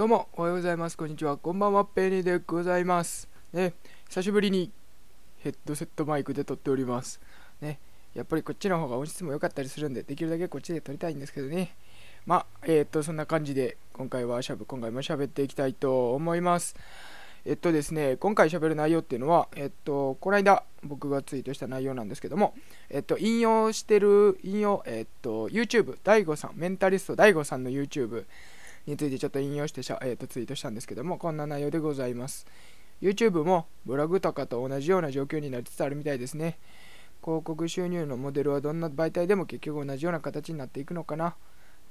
どうもおはようございます。こんにちは。こんばんはペニーでございます。ね久しぶりにヘッドセットマイクで撮っております。ねやっぱりこっちの方が音質も良かったりするんでできるだけこっちで撮りたいんですけどね。まあえー、っとそんな感じで今回はしゃべ今回も喋っていきたいと思います。えっとですね、今回喋る内容っていうのは、えっと、この間僕がツイートした内容なんですけども、えっと、引用してる、引用、えっと、YouTube、DAIGO さん、メンタリスト DAIGO さんの YouTube についてちょっと引用してしゃ、えっと、ツイートしたんですけども、こんな内容でございます。YouTube もブログとかと同じような状況になりつつあるみたいですね。広告収入のモデルはどんな媒体でも結局同じような形になっていくのかな？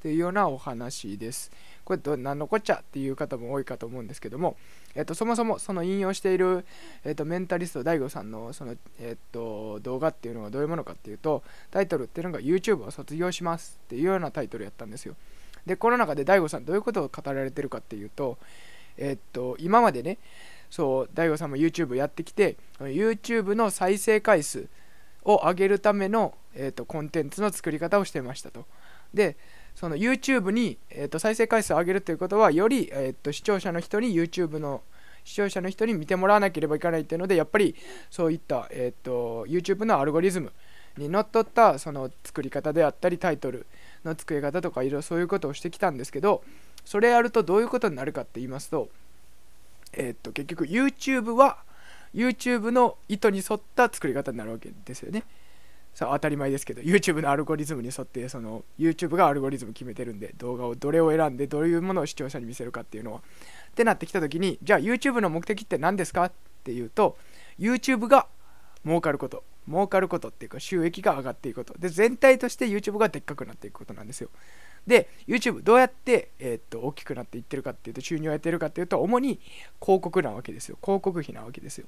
というようなお話です。これど何のこっちゃっていう方も多いかと思うんですけども、えっと、そもそもその引用している、えっと、メンタリスト DAIGO さんのその、えっと、動画っていうのがどういうものかっていうとタイトルっていうのが YouTube を卒業しますっていうようなタイトルやったんですよ。でこの中で DAIGO さんどういうことを語られてるかっていうと、えっと、今までねそう DAIGO さんも YouTube やってきて YouTube の再生回数を上げるための、えっと、コンテンツの作り方をしてましたと。でその YouTube に、えー、と再生回数を上げるということはより、えー、と視聴者の人に YouTube の視聴者の人に見てもらわなければいけないっていうのでやっぱりそういった、えー、と YouTube のアルゴリズムにのっとったその作り方であったりタイトルの作り方とかいろいろそういうことをしてきたんですけどそれやるとどういうことになるかって言いますと,、えー、と結局 YouTube は YouTube の意図に沿った作り方になるわけですよね。さあ当たり前ですけど YouTube のアルゴリズムに沿ってその YouTube がアルゴリズム決めてるんで動画をどれを選んでどういうものを視聴者に見せるかっていうのはってなってきた時にじゃあ YouTube の目的って何ですかっていうと YouTube が儲かること儲かることっていうか収益が上がっていくこと。で全体として YouTube がでっかくなっていくことなんですよ。で YouTube どうやって、えー、っと大きくなっていってるかっていうと収入を得てるかっていうと主に広告なわけですよ。広告費なわけですよ。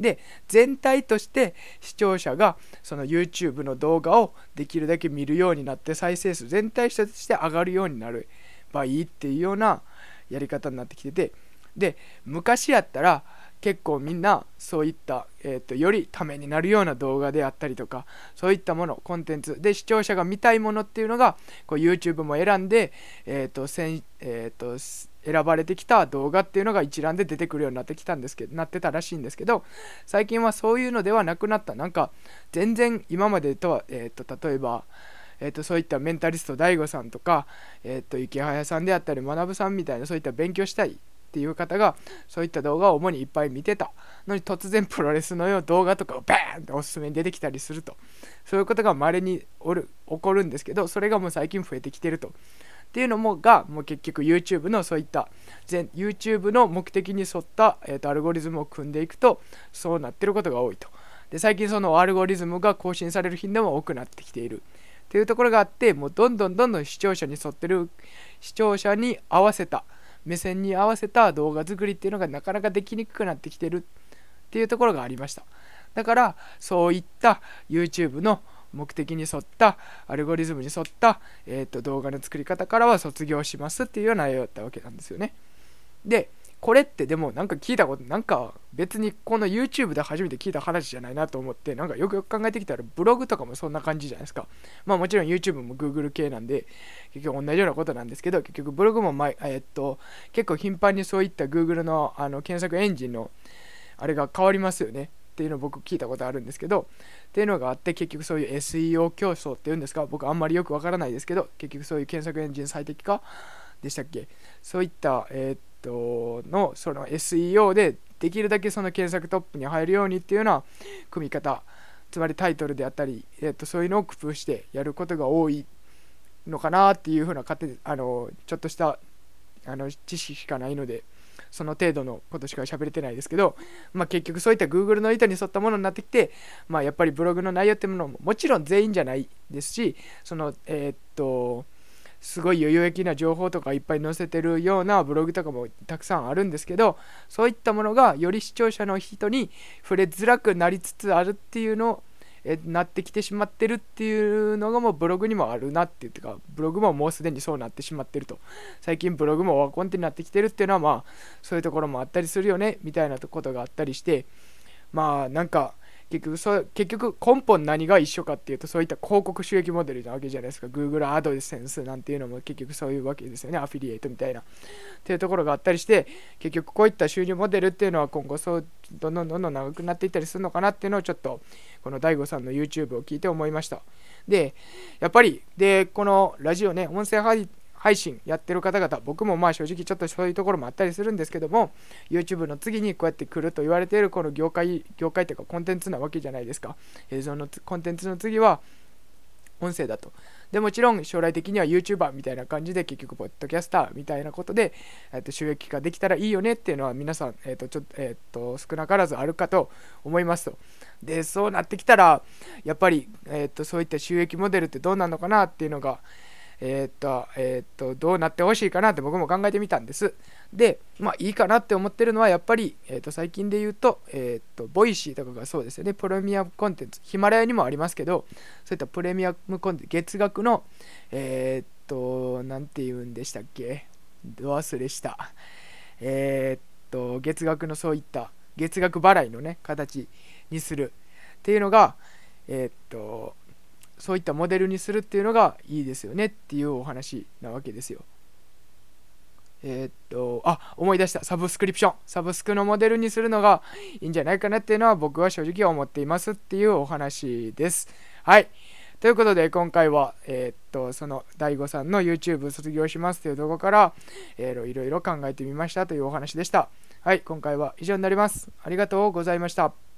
で全体として視聴者がその YouTube の動画をできるだけ見るようになって再生数全体として上がるようになればいいっていうようなやり方になってきててで昔やったら結構みんなそういった、えーと、よりためになるような動画であったりとかそういったものコンテンツで視聴者が見たいものっていうのがこう YouTube も選んで、えーとえーと選ばれてきた動画っていうのが一覧で出てくるようになってきたんですけどなってたらしいんですけど最近はそういうのではなくなった。なんか全然今までとは、えーと、例えば、えーと、そういったメンタリスト DAIGO さんとか、えーと、池早さんであったり学さんみたいなそういった勉強したいっていう方がそういった動画を主にいっぱい見てた。のに突然プロレスのよう動画とかをバーンっておすすめに出てきたりすると。そういうことが稀におる起こるんですけどそれがもう最近増えてきてると。っていうのもがもう結局 YouTube のそういった全 YouTube の目的に沿った、えーと、アルゴリズムを組んでいくとそうなってることが多いと。で最近そのアルゴリズムが更新される頻度も多くなってきている。っていうところがあってもうどんどんどんどん視聴者に沿ってる視聴者に合わせた目線に合わせた動画作りっていうのがなかなかできにくくなってきてるっていうところがありましただからそういった YouTube の目的に沿ったアルゴリズムに沿った、えーと、動画の作り方からは卒業しますっていうような内容だったわけなんですよね。でこれってでもなんか聞いたことなんか別にこの YouTube で初めて聞いた話じゃないなと思ってなんかよくよく考えてきたらブログとかもそんな感じじゃないですか。まあもちろん YouTube も Google 系なんで結局同じようなことなんですけど結局ブログも前、え、っと結構頻繁にそういった Google のあの検索エンジンのあれが変わりますよね。っていうのを僕聞いたことあるんですけどっていうのがあって結局そういう SEO 競争っていうんですか僕あんまりよくわからないですけど結局そういう検索エンジン最適化でしたっけ？そういったえ、っとっとのその SEO でできるだけその検索トップに入るようにっていうような組み方つまりタイトルであったり、え、っとそういうのを工夫してやることが多いのかなっていうふうなあのちょっとしたあの知識しかないのでその程度のことしか喋れてないですけど、まあ、結局そういった Google の意図に沿ったものになってきて、まあ、やっぱりブログの内容っていうものももちろん全員じゃないですしそのえー、っとすごい有益な情報とかいっぱい載せてるようなブログとかもたくさんあるんですけどそういったものがより視聴者の人に触れづらくなりつつあるっていうのをえなってきてしまってるっていうのがもうブログにもあるなっていうかブログももうすでにそうなってしまってると。最近ブログもワコンテになってきてるっていうのはまあそういうところもあったりするよねみたいなことがあったりしてまあなんか結局そ結局根本何が一緒かっていうとそういった広告収益モデルなわけじゃないですか。Google アドセンスなんていうのも結局そういうわけですよね。アフィリエイトみたいな。っていうところがあったりして結局こういった収入モデルっていうのは今後そうどんどんどんどん長くなっていったりするのかなっていうのをちょっとこの DAIGO さんの YouTube を聞いて思いました。でやっぱりでこのラジオね音声配配信やってる方々僕もまあ正直ちょっとそういうところもあったりするんですけども YouTube の次にこうやって来ると言われているこの業界業界っていうかコンテンツなわけじゃないですか。映像のコンテンツの次は音声だと。でもちろん将来的には YouTuber みたいな感じで結局ポッドキャスターみたいなことで、えー、と収益化できたらいいよねっていうのは皆さん、えーとちょえー、と少なからずあるかと思いますと。でそうなってきたらやっぱり、えー、とそういった収益モデルってどうなのかなっていうのがえー、っと、えー、っと、どうなってほしいかなって僕も考えてみたんです。で、まあいいかなって思ってるのはやっぱり、えー、っと、最近で言うと、えっと、ボイシーとかがそうですよね、プレミアムコンテンツ、ヒマラヤにもありますけど、そういったプレミアムコンテンツ、月額の、えっと、なんて言うんでしたっけ？ど忘れした。えっと、月額のそういった月額払いのね、形にするっていうのが、えっと、そういったモデルにするっていうのがいいですよねっていうお話なわけですよ。えー、っと、あ、思い出した。サブスクリプション。サブスクのモデルにするのがいいんじゃないかなっていうのは僕は正直思っていますっていうお話です。はい。ということで今回は、えー、っと、その DAIGO さんの YouTube 卒業しますというところから、えー、いろいろ考えてみましたというお話でした。はい。今回は以上になります。ありがとうございました。